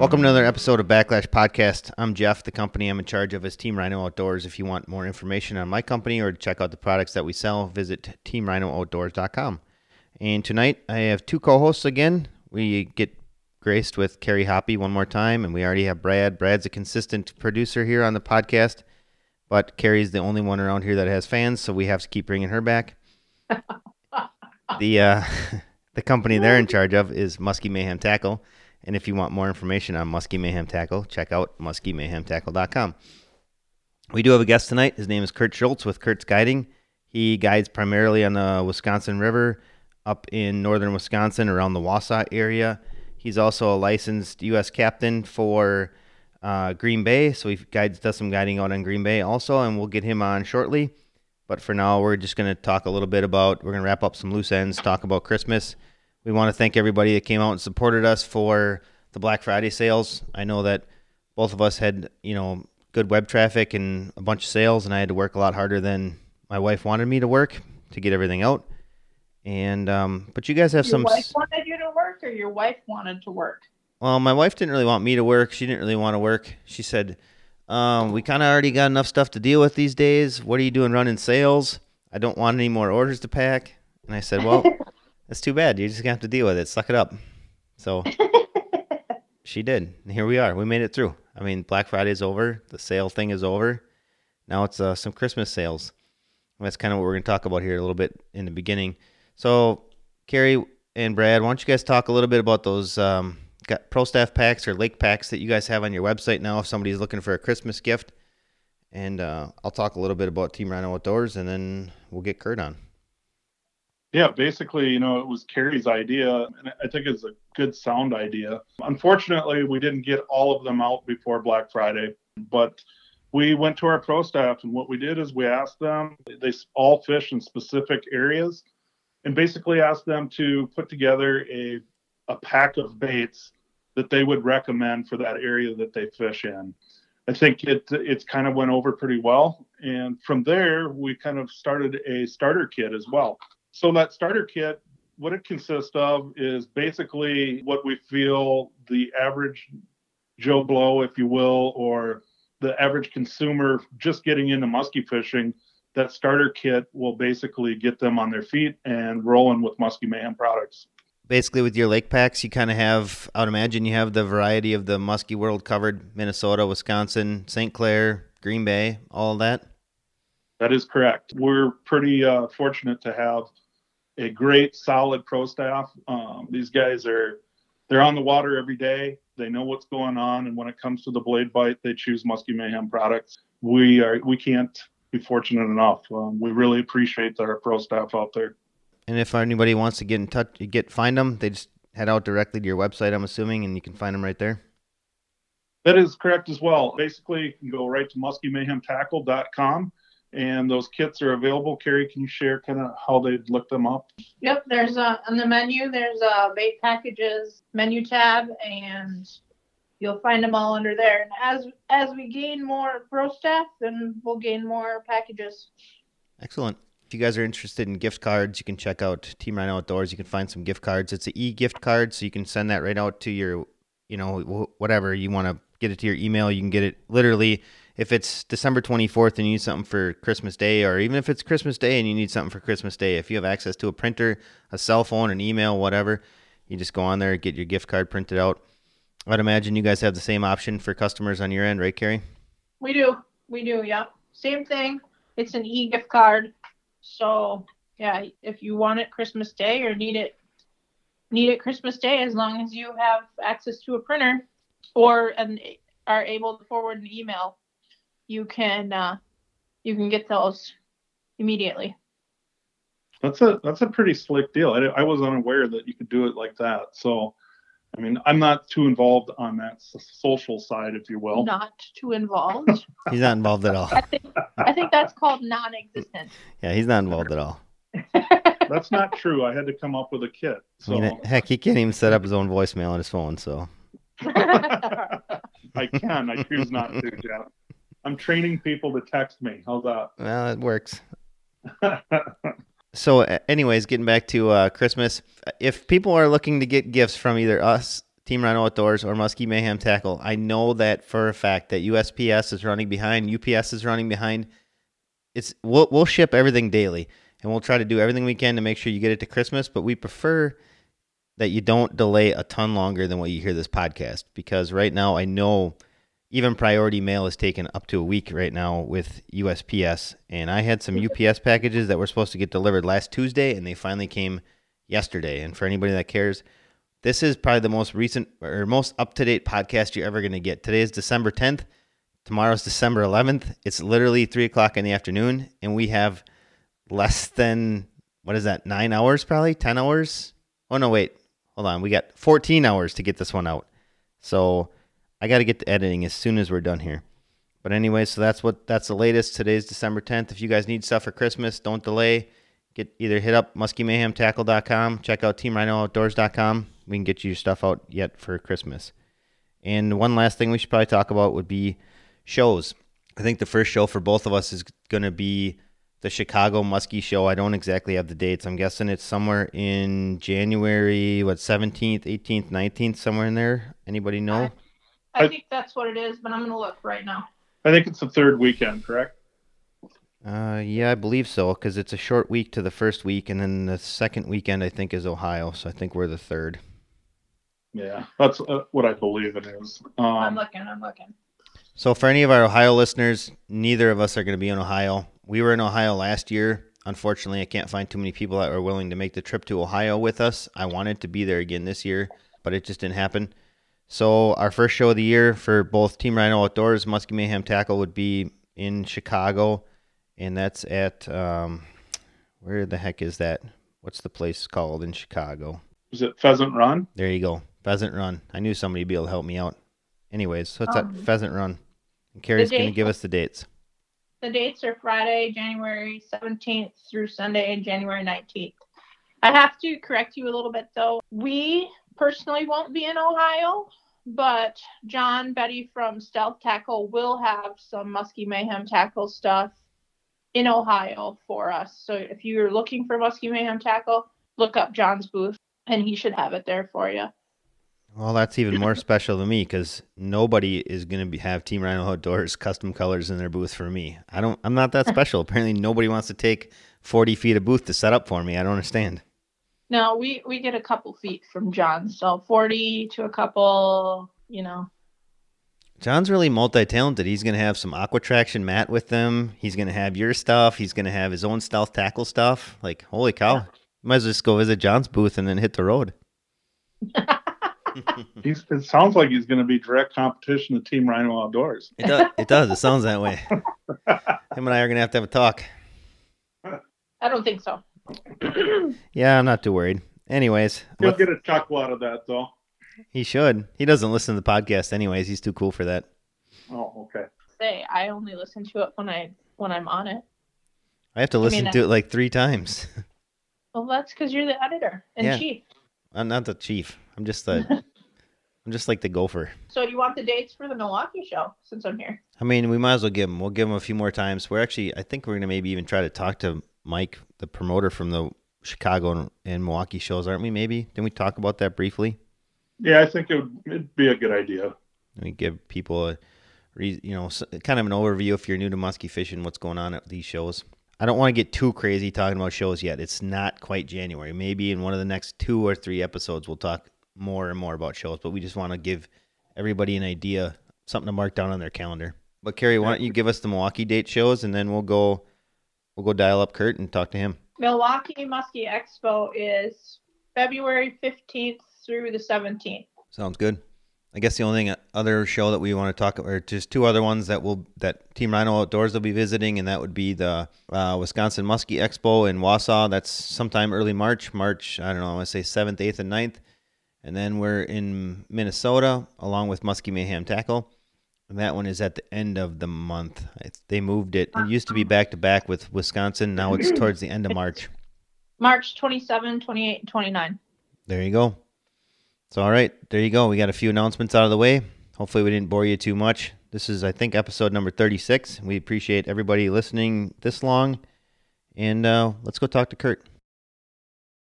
Welcome to another episode of Backlash Podcast. I'm Jeff. The company I'm in charge of is Team Rhino Outdoors. If you want more information on my company or to check out the products that we sell, visit teamrhinooutdoors.com. And tonight I have two co-hosts again. We get graced with Carrie Hoppy one more time, and we already have Brad. Brad's a consistent producer here on the podcast, but Carrie's the only one around here that has fans, so we have to keep bringing her back. the uh, the company they're in charge of is Muskie Mayhem Tackle. And if you want more information on Muskie Mayhem Tackle, check out muskiemayhemtackle.com. We do have a guest tonight. His name is Kurt Schultz with Kurt's Guiding. He guides primarily on the Wisconsin River up in northern Wisconsin around the Wausau area. He's also a licensed U.S. captain for uh, Green Bay, so he guides does some guiding out on Green Bay also, and we'll get him on shortly. But for now, we're just going to talk a little bit about. We're going to wrap up some loose ends, talk about Christmas. We want to thank everybody that came out and supported us for the Black Friday sales. I know that both of us had you know good web traffic and a bunch of sales, and I had to work a lot harder than my wife wanted me to work to get everything out. And um, but you guys have your some. wife wanted you to work, or your wife wanted to work. Well, my wife didn't really want me to work. She didn't really want to work. She said, um, "We kind of already got enough stuff to deal with these days. What are you doing running sales? I don't want any more orders to pack." And I said, "Well, that's too bad. You're just gonna have to deal with it. Suck it up." So she did. And here we are. We made it through. I mean, Black Friday is over. The sale thing is over. Now it's uh, some Christmas sales. And that's kind of what we're going to talk about here a little bit in the beginning. So, Carrie and Brad, why don't you guys talk a little bit about those um, got pro staff packs or lake packs that you guys have on your website now if somebody's looking for a Christmas gift? And uh, I'll talk a little bit about Team Rhino Outdoors and then we'll get Kurt on. Yeah, basically, you know, it was Carrie's idea, and I think it's a good sound idea. Unfortunately, we didn't get all of them out before Black Friday, but we went to our pro staff, and what we did is we asked them, they all fish in specific areas, and basically asked them to put together a, a pack of baits that they would recommend for that area that they fish in. I think it it's kind of went over pretty well, and from there we kind of started a starter kit as well. So that starter kit, what it consists of is basically what we feel the average Joe Blow, if you will, or the average consumer just getting into muskie fishing, that starter kit will basically get them on their feet and rolling with Muskie Mayhem products. Basically, with your lake packs, you kind of have, I would imagine you have the variety of the muskie world covered Minnesota, Wisconsin, St. Clair, Green Bay, all that. That is correct. We're pretty uh, fortunate to have a great, solid pro staff. Um, these guys are they're on the water every day. They know what's going on, and when it comes to the blade bite, they choose Muskie Mayhem products. We are we can't be fortunate enough. Um, we really appreciate our pro staff out there. And if anybody wants to get in touch, you get find them, they just head out directly to your website. I'm assuming, and you can find them right there. That is correct as well. Basically, you can go right to muskiemayhemtackle.com and those kits are available. Carrie, can you share kind of how they'd look them up? Yep, there's a on the menu. There's uh, a bait packages menu tab, and you'll find them all under there. And as as we gain more pro staff, then we'll gain more packages. Excellent. If you guys are interested in gift cards, you can check out Team Rhino Outdoors. You can find some gift cards. It's an e-gift card, so you can send that right out to your, you know, whatever you want to get it to your email. You can get it literally if it's December 24th and you need something for Christmas Day, or even if it's Christmas Day and you need something for Christmas Day, if you have access to a printer, a cell phone, an email, whatever, you just go on there, get your gift card printed out. I'd imagine you guys have the same option for customers on your end, right, Carrie? We do. We do, yeah. Same thing. It's an e gift card. So, yeah, if you want it Christmas Day or need it need it Christmas Day as long as you have access to a printer or and are able to forward an email you can uh, you can get those immediately. That's a that's a pretty slick deal. I, I was unaware that you could do it like that. So, I mean, I'm not too involved on that social side, if you will. Not too involved. he's not involved at all. I think, I think that's called non-existent. Yeah, he's not involved at all. that's not true. I had to come up with a kit. So I mean, heck, he can't even set up his own voicemail on his phone. So I can. I choose not to, Jeff. I'm training people to text me. How's that? Well, it works. so, anyways, getting back to uh, Christmas, if people are looking to get gifts from either us, Team Rhino Outdoors or Muskie Mayhem Tackle. I know that for a fact that USPS is running behind, UPS is running behind. It's we'll we'll ship everything daily, and we'll try to do everything we can to make sure you get it to Christmas. But we prefer that you don't delay a ton longer than what you hear this podcast because right now I know even priority mail is taken up to a week right now with USPS. And I had some UPS packages that were supposed to get delivered last Tuesday, and they finally came yesterday. And for anybody that cares, this is probably the most recent or most up to date podcast you're ever going to get. Today is December 10th. Tomorrow's December 11th. It's literally three o'clock in the afternoon, and we have less than what is that? Nine hours, probably ten hours. Oh no, wait, hold on. We got 14 hours to get this one out. So I got to get to editing as soon as we're done here. But anyway, so that's what that's the latest. Today's December 10th. If you guys need stuff for Christmas, don't delay. Get either hit up muskiemayhemtackle.com, check out teamrhinooutdoors.com. We can get you your stuff out yet for Christmas. And one last thing we should probably talk about would be shows. I think the first show for both of us is going to be the Chicago Muskie Show. I don't exactly have the dates. I'm guessing it's somewhere in January, what, 17th, 18th, 19th, somewhere in there. Anybody know? I, I think that's what it is, but I'm going to look right now. I think it's the third weekend, correct? Uh, yeah, I believe so, because it's a short week to the first week, and then the second weekend, I think, is Ohio. So I think we're the third. Yeah, that's uh, what I believe it is. Um, I'm looking. I'm looking. So, for any of our Ohio listeners, neither of us are going to be in Ohio. We were in Ohio last year. Unfortunately, I can't find too many people that are willing to make the trip to Ohio with us. I wanted to be there again this year, but it just didn't happen. So, our first show of the year for both Team Rhino Outdoors, Muskie Mayhem Tackle, would be in Chicago, and that's at um, where the heck is that? What's the place called in Chicago? Is it Pheasant Run? There you go. Pheasant Run. I knew somebody would be able to help me out. Anyways, so it's um, at Pheasant Run. And Carrie's going to give us the dates. The dates are Friday, January 17th through Sunday, January 19th. I have to correct you a little bit though. We personally won't be in Ohio, but John Betty from Stealth Tackle will have some Muskie Mayhem tackle stuff in Ohio for us. So if you're looking for Muskie Mayhem tackle, look up John's booth and he should have it there for you. Well, that's even more special to me because nobody is going to have Team Rhino Outdoors custom colors in their booth for me. I don't. I'm not that special. Apparently, nobody wants to take 40 feet of booth to set up for me. I don't understand. No, we we get a couple feet from John, so 40 to a couple. You know. John's really multi-talented. He's going to have some aqua traction mat with them. He's going to have your stuff. He's going to have his own stealth tackle stuff. Like, holy cow! Yeah. Might as well just go visit John's booth and then hit the road. he's, it sounds like he's going to be direct competition to Team Rhino Outdoors. It does. It does. It sounds that way. Him and I are going to have to have a talk. I don't think so. Yeah, I'm not too worried. Anyways, he'll get a chuckle out of that, though. He should. He doesn't listen to the podcast, anyways. He's too cool for that. Oh, okay. Say, I only listen to it when I when I'm on it. I have to listen I mean, to it like three times. Well, that's because you're the editor and yeah. chief. I'm not the chief. I'm just the. I'm just like the gopher. So you want the dates for the Milwaukee show since I'm here? I mean, we might as well give them. We'll give them a few more times. We're actually, I think we're gonna maybe even try to talk to Mike, the promoter from the Chicago and, and Milwaukee shows, aren't we? Maybe didn't we talk about that briefly? Yeah, I think it would it'd be a good idea. We give people a, you know, kind of an overview if you're new to muskie fishing, what's going on at these shows. I don't want to get too crazy talking about shows yet. It's not quite January. Maybe in one of the next two or three episodes, we'll talk more and more about shows, but we just want to give everybody an idea, something to mark down on their calendar. But Carrie, why don't you give us the Milwaukee date shows, and then we'll go we'll go dial up Kurt and talk to him. Milwaukee Muskie Expo is February fifteenth through the seventeenth. Sounds good. I guess the only thing other show that we want to talk about, or just two other ones that will that Team Rhino Outdoors will be visiting, and that would be the uh, Wisconsin Muskie Expo in Wausau. That's sometime early March, March I don't know, I want to say seventh, eighth, and 9th. and then we're in Minnesota along with Muskie Mayhem Tackle. And that one is at the end of the month. They moved it. It used to be back to back with Wisconsin. Now it's towards the end of March. March 27, 28, 29. There you go. So, all right, there you go. We got a few announcements out of the way. Hopefully, we didn't bore you too much. This is, I think, episode number 36. We appreciate everybody listening this long. And uh, let's go talk to Kurt.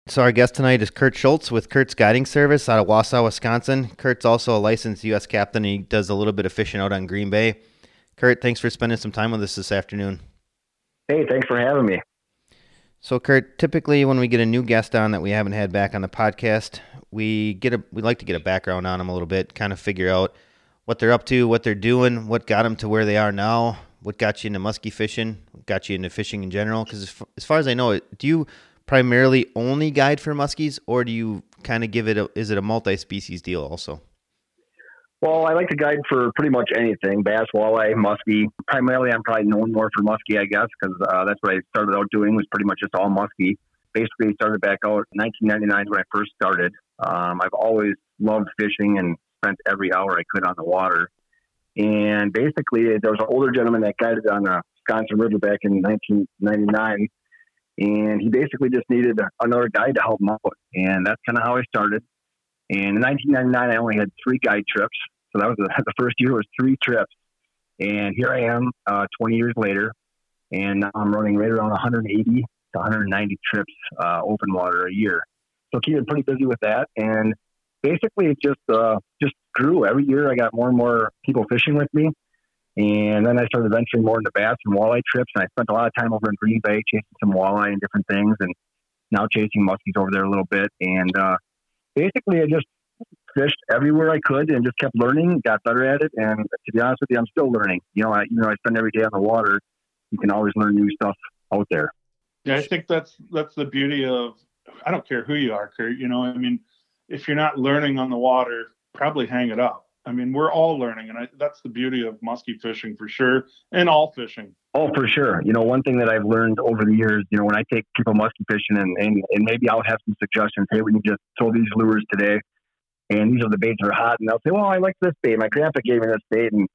So our guest tonight is Kurt Schultz with Kurt's Guiding Service out of Wausau, Wisconsin. Kurt's also a licensed U.S. captain. And He does a little bit of fishing out on Green Bay. Kurt, thanks for spending some time with us this afternoon. Hey, thanks for having me. So, Kurt, typically when we get a new guest on that we haven't had back on the podcast, we get a we like to get a background on them a little bit, kind of figure out what they're up to, what they're doing, what got them to where they are now, what got you into muskie fishing, got you into fishing in general. Because as far as I know, do you primarily only guide for muskies, or do you kind of give it? A, is it a multi-species deal also? Well, I like to guide for pretty much anything: bass, walleye, muskie. Primarily, I'm probably known more for muskie, I guess, because uh, that's what I started out doing was pretty much just all muskie. Basically, started back out 1999 when I first started. Um, I've always loved fishing and spent every hour I could on the water. And basically, there was an older gentleman that guided on the Wisconsin River back in 1999 and he basically just needed another guide to help him out. And that's kind of how I started. And in 1999, I only had three guide trips, so that was the, the first year was three trips. And here I am, uh, 20 years later, and I'm running right around 180 to 190 trips uh, open water a year. So keeping pretty busy with that, and basically it just uh, just grew every year. I got more and more people fishing with me, and then I started venturing more into bass and walleye trips. And I spent a lot of time over in Green Bay chasing some walleye and different things, and now chasing muskies over there a little bit. And uh, basically, I just fished everywhere I could and just kept learning, got better at it. And to be honest with you, I'm still learning. You know, I, you know, I spend every day on the water. You can always learn new stuff out there. Yeah, I think that's that's the beauty of. I don't care who you are, Kurt. You know, I mean, if you're not learning on the water, probably hang it up I mean, we're all learning, and I, that's the beauty of muskie fishing for sure, and all fishing. Oh, for sure. You know, one thing that I've learned over the years, you know, when I take people muskie fishing, and, and, and maybe I'll have some suggestions. Hey, we can just throw these lures today, and these are the baits that are hot. And they'll say, well, I like this bait. My grandpa gave me this bait, and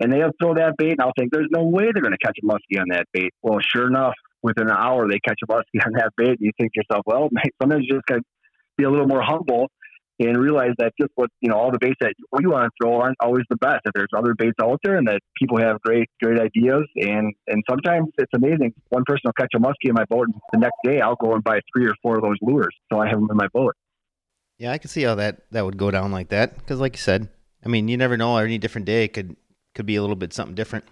and they'll throw that bait, and I'll think, there's no way they're going to catch a muskie on that bait. Well, sure enough, within an hour, they catch a muskie on that bait, and you think to yourself, well, sometimes you just got to be a little more humble and realize that just what you know all the baits that we want to throw aren't always the best. That there's other baits out there, and that people have great great ideas, and and sometimes it's amazing. One person will catch a muskie in my boat, and the next day I'll go and buy three or four of those lures, so I have them in my boat. Yeah, I can see how that that would go down like that because, like you said, I mean, you never know. Any different day could could be a little bit something different.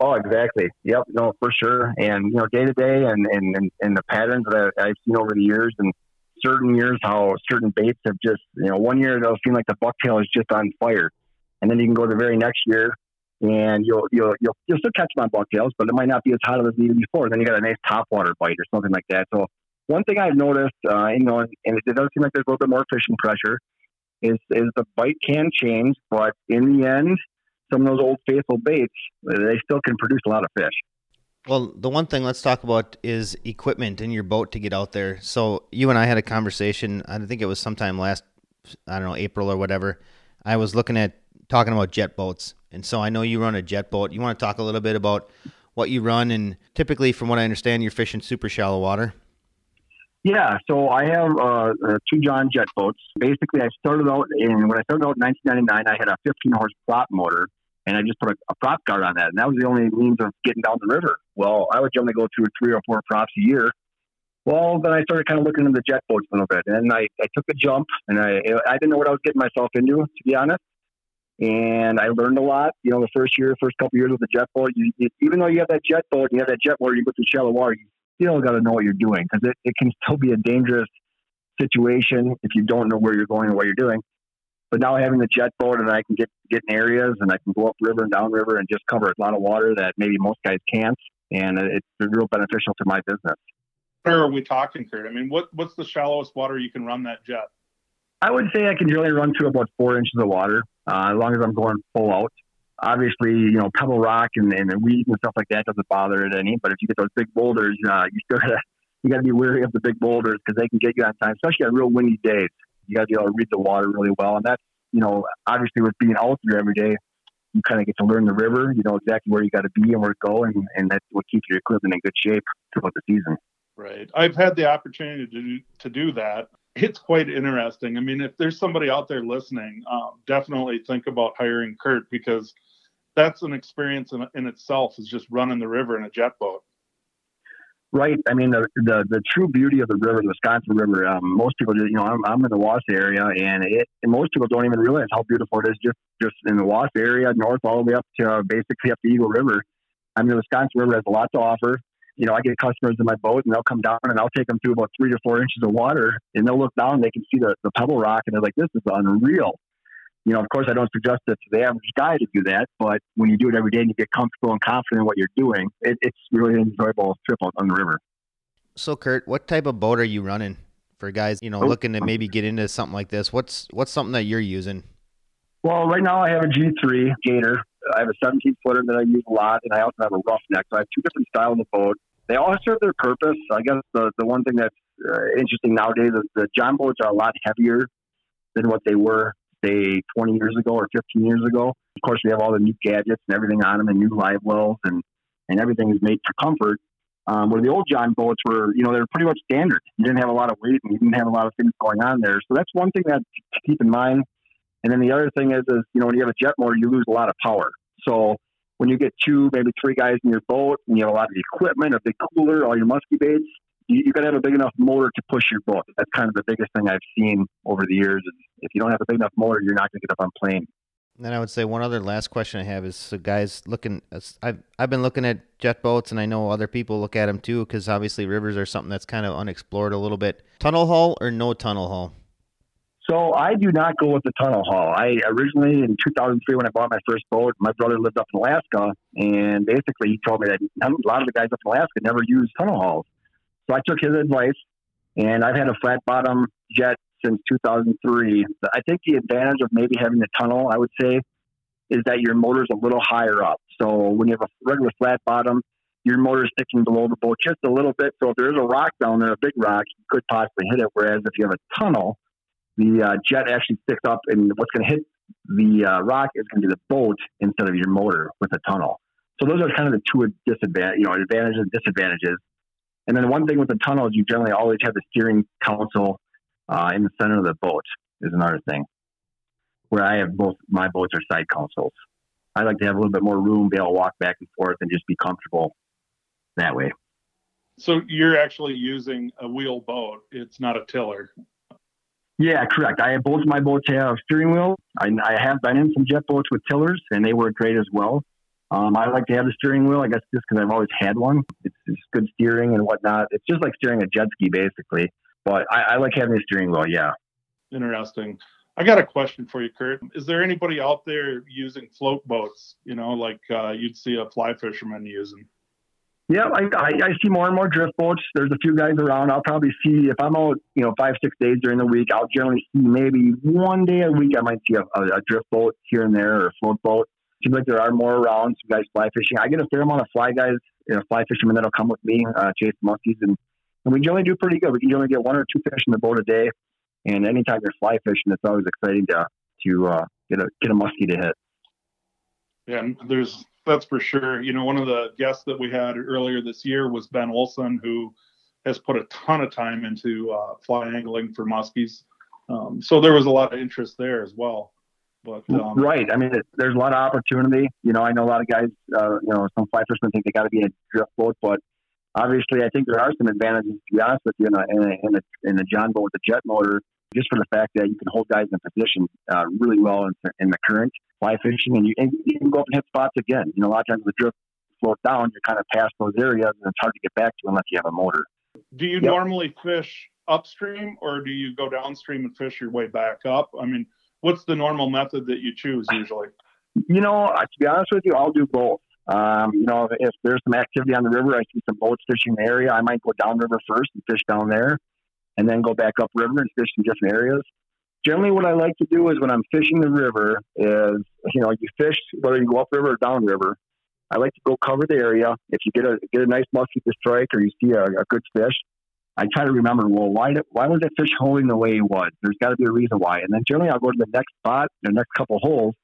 Oh, exactly. Yep. No, for sure. And you know, day to day, and and and the patterns that I've seen over the years, and certain years how certain baits have just, you know, one year they'll seem like the bucktail is just on fire. And then you can go the very next year and you'll, you'll, you'll, you'll still catch them on bucktails, but it might not be as hot as needed before. Then you got a nice topwater bite or something like that. So one thing I've noticed, uh, you know, and it does seem like there's a little bit more fishing pressure is, is the bite can change, but in the end, some of those old faithful baits, they still can produce a lot of fish. Well, the one thing let's talk about is equipment in your boat to get out there. So you and I had a conversation. I think it was sometime last, I don't know, April or whatever. I was looking at talking about jet boats, and so I know you run a jet boat. You want to talk a little bit about what you run, and typically, from what I understand, you're fishing super shallow water. Yeah, so I have uh, uh two John jet boats. Basically, I started out in when I started out in 1999. I had a 15 horse prop motor and I just put a, a, prop guard on that. And that was the only means of getting down the river. Well, I would generally go through three or four props a year. Well, then I started kind of looking into the jet boats a little bit, and I, I took a jump, and I I didn't know what I was getting myself into, to be honest. And I learned a lot. You know, the first year, first couple years with the jet boat, you, you, even though you have that jet boat, and you have that jet motor, you go through shallow water, you still got to know what you're doing because it, it can still be a dangerous situation if you don't know where you're going or what you're doing. But now having the jet boat and I can get get in areas and I can go up river and down river and just cover a lot of water that maybe most guys can't, and it's real beneficial to my business. Where are we talking, Kurt? I mean, what what's the shallowest water you can run that jet? I would say I can generally run to about four inches of water, uh, as long as I'm going full out. Obviously, you know, pebble rock and, and weeds and stuff like that doesn't bother it any. But if you get those big boulders, uh, you still gotta you gotta be wary of the big boulders because they can get you on time, especially on real windy days you got to be able to read the water really well. And that's, you know, obviously with being out there every day, you kind of get to learn the river. You know exactly where you got to be and where to go, and, and that's what keeps your equipment in good shape throughout the season. Right. I've had the opportunity to do, to do that. It's quite interesting. I mean, if there's somebody out there listening, um, definitely think about hiring Kurt because that's an experience in, in itself is just running the river in a jet boat. Right. I mean, the, the the true beauty of the river, the Wisconsin River. Um, most people, just, you know, I'm, I'm in the Waus area, and it and most people don't even realize how beautiful it is. Just just in the Waus area, north all the way up to uh, basically up the Eagle River. I mean, the Wisconsin River has a lot to offer. You know, I get customers in my boat, and they'll come down, and I'll take them through about three to four inches of water, and they'll look down, and they can see the, the pebble rock, and they're like, "This is unreal." You know, of course, I don't suggest that to the average guy to do that, but when you do it every day and you get comfortable and confident in what you're doing, it, it's really an enjoyable trip on, on the river. So, Kurt, what type of boat are you running for guys? You know, Oh. looking to maybe get into something like this. What's what's something that you're using? Well, right now I have a G3 Gator. I have a 17 footer that I use a lot, and I also have a roughneck. So I have two different styles of boat. They all serve their purpose. I guess the, the one thing that's uh, interesting nowadays is the John boats are a lot heavier than what they were, say, 20 years ago or 15 years ago. Of course, we have all the new gadgets and everything on them, and new live wells, and, and everything is made for comfort. Um, where the old John boats were, you know, they were pretty much standard. You didn't have a lot of weight, and you didn't have a lot of things going on there. So that's one thing that to keep in mind. And then the other thing is, is you know, when you have a jet motor, you lose a lot of power. So when you get two, maybe three guys in your boat, and you have a lot of equipment, a big cooler, all your musky baits, you, you got to have a big enough motor to push your boat. That's kind of the biggest thing I've seen over the years. If you don't have a big enough motor, you're not going to get up on plane. And then I would say one other last question I have is so guys looking. I've I've been looking at jet boats, and I know other people look at them too, because obviously rivers are something that's kind of unexplored a little bit. Tunnel hull or no tunnel hull? So I do not go with the tunnel hull. I originally in 2003 when I bought my first boat, my brother lived up in Alaska, and basically he told me that a lot of the guys up in Alaska never use tunnel hulls. So I took his advice, and I've had a flat bottom jet since 2003. I think the advantage of maybe having the tunnel, I would say, is that your motor's a little higher up. So when you have a regular flat bottom, your motor's sticking below the boat just a little bit. So if there's a rock down there, a big rock, you could possibly hit it. Whereas if you have a tunnel, the uh, jet actually sticks up, and what's going to hit the uh, rock is going to be the boat instead of your motor with a tunnel. So those are kind of the two disadvantages, you know, advantages and disadvantages. And then one thing with the tunnel is you generally always have the steering console uh, in the center of the boat is another thing. Where I have both my boats are side consoles. I like to have a little bit more room, be able to walk back and forth, and just be comfortable that way. So you're actually using a wheel boat. It's not a tiller. Yeah, correct. I have both my boats have steering wheel. I, I have been in some jet boats with tillers, and they work great as well. Um, I like to have the steering wheel, I guess, just because I've always had one. It's, it's good steering and whatnot. It's just like steering a jet ski, basically. But I, I like having the steering wheel. Yeah. Interesting. I got a question for you, Kurt. Is there anybody out there using float boats? You know, like uh, you'd see a fly fisherman using. Yeah, I, I, I see more and more drift boats. There's a few guys around. I'll probably see if I'm out, you know, five six days during the week. I'll generally see maybe one day a week. I might see a, a, a drift boat here and there or a float boat. Seems like there are more around. Some guys fly fishing. I get a fair amount of fly guys, you know, fly fishermen that'll come with me, uh, chase muskies, and, and we generally do pretty good. We can generally get one or two fish in the boat a day. And anytime you're fly fishing, it's always exciting to to uh, get a get a muskie to hit. Yeah, there's that's for sure. You know, one of the guests that we had earlier this year was Ben Olson, who has put a ton of time into uh, fly angling for muskies. Um, so there was a lot of interest there as well. But um, right, I mean, it, there's a lot of opportunity. You know, I know a lot of guys. Uh, you know, some fly fishermen think they got to be in a drift boat, but obviously, I think there are some advantages. To be honest with you, in a in a, in a, in a John boat with a jet motor, just for the fact that you can hold guys in position uh, really well in, in the current fly fishing, and you, and you can go up and hit spots again. You know, a lot of times the drift float down, you're kind of past those areas, and it's hard to get back to unless you have a motor. do you Yep. normally fish upstream or do you go downstream and fish your way back up? I mean, what's the normal method that you choose usually? You know, uh, to be honest with you, I'll do both. Um, you know, if there's some activity on the river, I see some boats fishing the area, I might go downriver first and fish down there, and then go back upriver and fish in different areas. Generally, what I like to do is when I'm fishing the river is, you know, you fish whether you go upriver or downriver. I like to go cover the area. If you get a get a nice muskie to strike or you see a, a good fish, I try to remember, well, why did, why was that fish holding the way he was? There's got to be a reason why. And then generally, I'll go to the next spot, the next couple holes,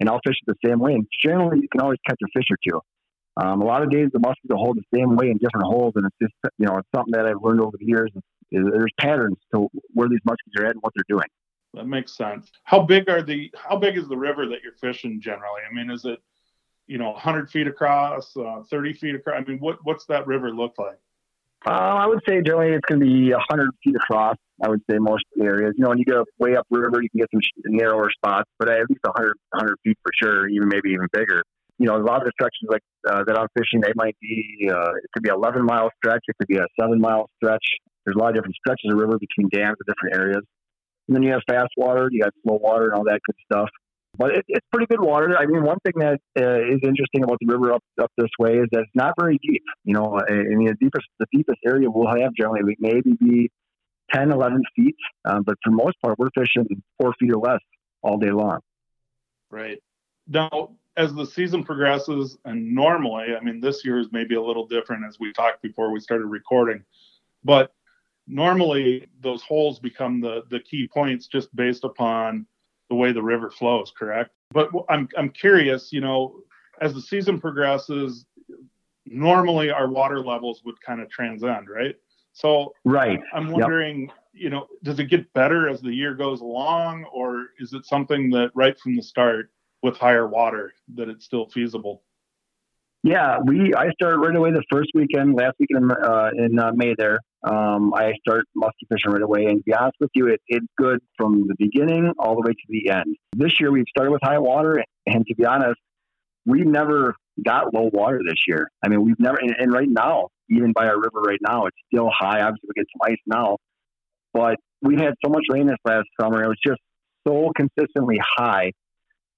and I'll fish it the same way. And generally, you can always catch a fish or two. Um, a lot of days, the muskies will hold the same way in different holes, and it's just you know it's something that I've learned over the years. Is, there's patterns to where these muskies are at and what they're doing. That makes sense. How big are the? How big is the river that you're fishing generally? I mean, is it, you know, 100 feet across, uh, 30 feet across? I mean, what what's that river look like? Uh, I would say generally it's going to be 100 feet across. I would say most areas. You know, when you go way up river, you can get some narrower spots, but at least 100, 100 feet for sure, even maybe even bigger. You know, a lot of the stretches like uh, that I'm fishing, they might be, uh, it could be 11 mile stretch, it could be a seven mile stretch. There's a lot of different stretches of river between dams in different areas. And then you have fast water, you got slow water, and all that good stuff. But it, it's pretty good water. I mean, one thing that uh, is interesting about the river up up this way is that it's not very deep. You know, I mean, the deepest the deepest area we'll have generally maybe be 10, 11 feet. Um, but for most part, we're fishing four feet or less all day long. Right. Now, as the season progresses, and normally, I mean, this year is maybe a little different as we talked before we started recording, but normally those holes become the the key points just based upon the way the river flows, correct? But I'm I'm curious, you know, as the season progresses, normally our water levels would kind of transcend, right? So right. I'm wondering, yep. you know, does it get better as the year goes along, or is it something that right from the start with higher water that it's still feasible? Yeah, we I started right away the first weekend, last weekend uh, in uh, May there. Um, I start musky fishing right away, and to be honest with you, it, it's good from the beginning all the way to the end. This year we've started with high water, and to be honest, we've never got low water this year. I mean, we've never, and, and right now, even by our river right now, it's still high. Obviously, we get some ice now, but we had so much rain this last summer. It was just so consistently high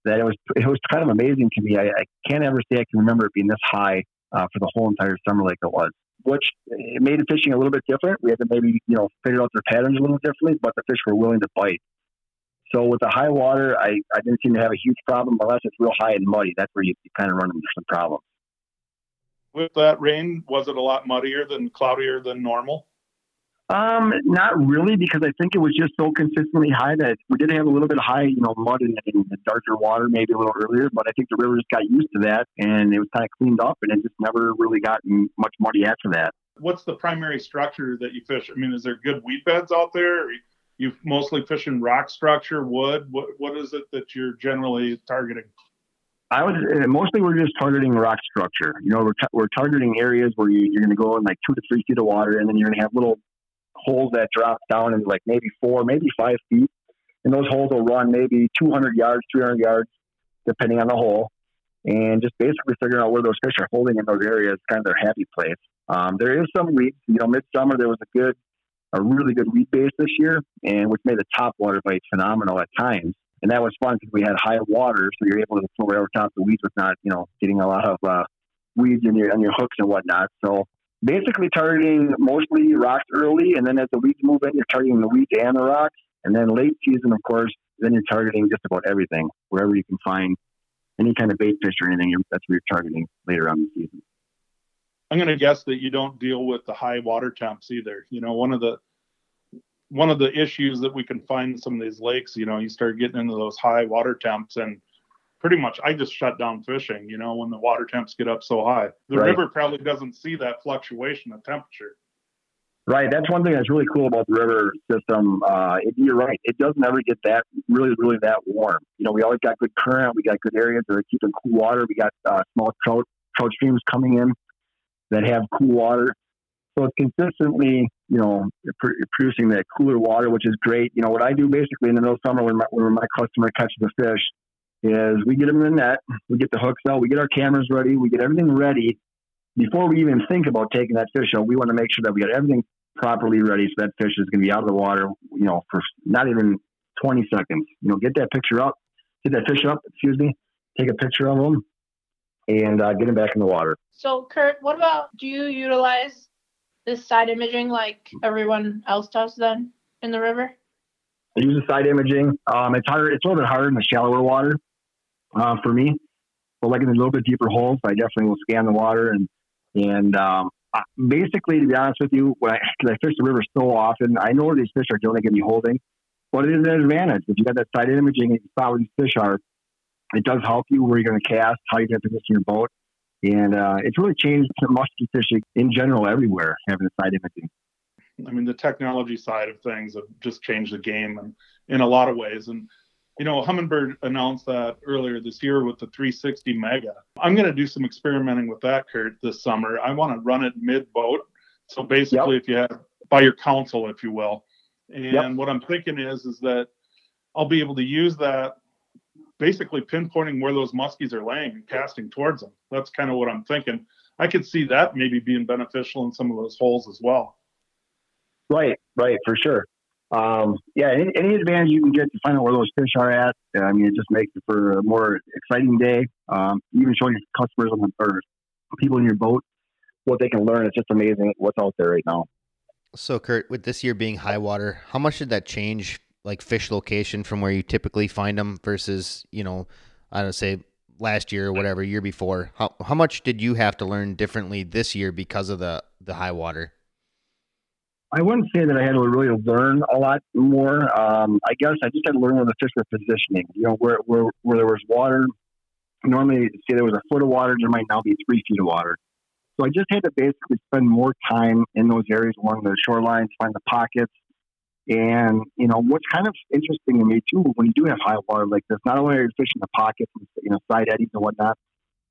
that it was it was kind of amazing to me. I, I can't ever say I can remember it being this high uh, for the whole entire summer like it was which made the fishing a little bit different. We had to maybe, you know, figure out their patterns a little differently, but the fish were willing to bite. So with the high water, I, I didn't seem to have a huge problem unless it's real high and muddy. That's where you, you kind of run into some problems. With that rain, was it a lot muddier than cloudier than normal? Um, not really, because I think it was just so consistently high that we did have a little bit of high, you know, mud and, and darker water maybe a little earlier, but I think the river just got used to that and it was kind of cleaned up and it just never really gotten much muddy after that. What's the primary structure that you fish? I mean, is there good weed beds out there? you mostly fishing rock structure, wood? What what is it that you're generally targeting? I would uh, mostly we're just targeting rock structure. You know, we're, t- we're targeting areas where you, are going to go in like two to three feet of water, and then you're going to have little holes that drop down in like maybe four, maybe five feet. And those holes will run maybe 200 yards, 300 yards, depending on the hole. And just basically figuring out where those fish are holding in those areas, kind of their happy place. Um, there is some weeds. You know, midsummer there was a good, a really good weed base this year, and which made the top water bite phenomenal at times. And that was fun because we had high water, so you're able to throw right over top the weeds with not, you know, getting a lot of uh, weeds in your on your hooks and whatnot. So basically targeting mostly rocks early, and then as the weeds move in, you're targeting the weeds and the rocks. And then late season, of course, then you're targeting just about everything, wherever you can find any kind of bait fish or anything. That's what you're targeting later on in the season. I'm going to guess that you don't deal with the high water temps either. You know, one of the one of the issues that we can find in some of these lakes, you know, you start getting into those high water temps and pretty much I just shut down fishing, you know, when the water temps get up so high. The right. river probably doesn't see that fluctuation of temperature. Right. That's one thing that's really cool about the river system. Uh, it, you're right. It doesn't ever get that really, really that warm. You know, we always got good current. We got good areas that are keeping cool water. We got uh, small trout, trout streams coming in that have cool water. So it's consistently, you know, pr- producing that cooler water, which is great. You know, what I do basically in the middle of summer when my, when my customer catches a fish is we get them in the net, we get the hooks out, we get our cameras ready, we get everything ready. Before we even think about taking that fish out, we want to make sure that we got everything properly ready so that fish is going to be out of the water, you know, for not even 20 seconds. You know, get that picture up, get that fish up, excuse me, take a picture of them, and uh, get them back in the water. So, Kurt, what about do you utilize this side imaging like everyone else does then in the river? I use the side imaging. Um, it's harder. It's a little bit harder in the shallower water uh, for me. But like in a little bit deeper holes, I definitely will scan the water and and um, basically, to be honest with you, when I I fish the river so often, I know where these fish are going to be holding. But it is an advantage if you got that side imaging and you spot where these fish are. It does help you where you're going to cast, how you're going to position your boat, and uh, it's really changed musky fishing in general everywhere having the side imaging. I mean, the technology side of things have just changed the game and in a lot of ways. And you know, Humminbird announced that earlier this year with the 360 Mega. I'm going to do some experimenting with that, Kurt, this summer. I want to run it mid boat So basically, yep. if you have by your council, if you will. And yep. what I'm thinking is, is that I'll be able to use that basically pinpointing where those muskies are laying and casting towards them. That's kind of what I'm thinking. I could see that maybe being beneficial in some of those holes as well. Right, right, for sure. Um, yeah, any, any, advantage you can get to find out where those fish are at, I mean, it just makes it for a more exciting day. Um, even showing customers on the, or people in your boat what they can learn. It's just amazing what's out there right now. So, Kurt, with this year being high water, how much did that change, like fish location from where you typically find them versus, you know, I don't say last year or whatever year before? How how much did you have to learn differently this year because of the the high water? I wouldn't say that I had to really learn a lot more. Um, I guess I just had to learn where the fish were positioning. You know, where where where there was water. Normally, say there was a foot of water, there might now be three feet of water. So I just had to basically spend more time in those areas along the shorelines, find the pockets. And, you know, what's kind of interesting to me too, when you do have high water like this, not only are you fishing the pockets, you know, side eddies and whatnot,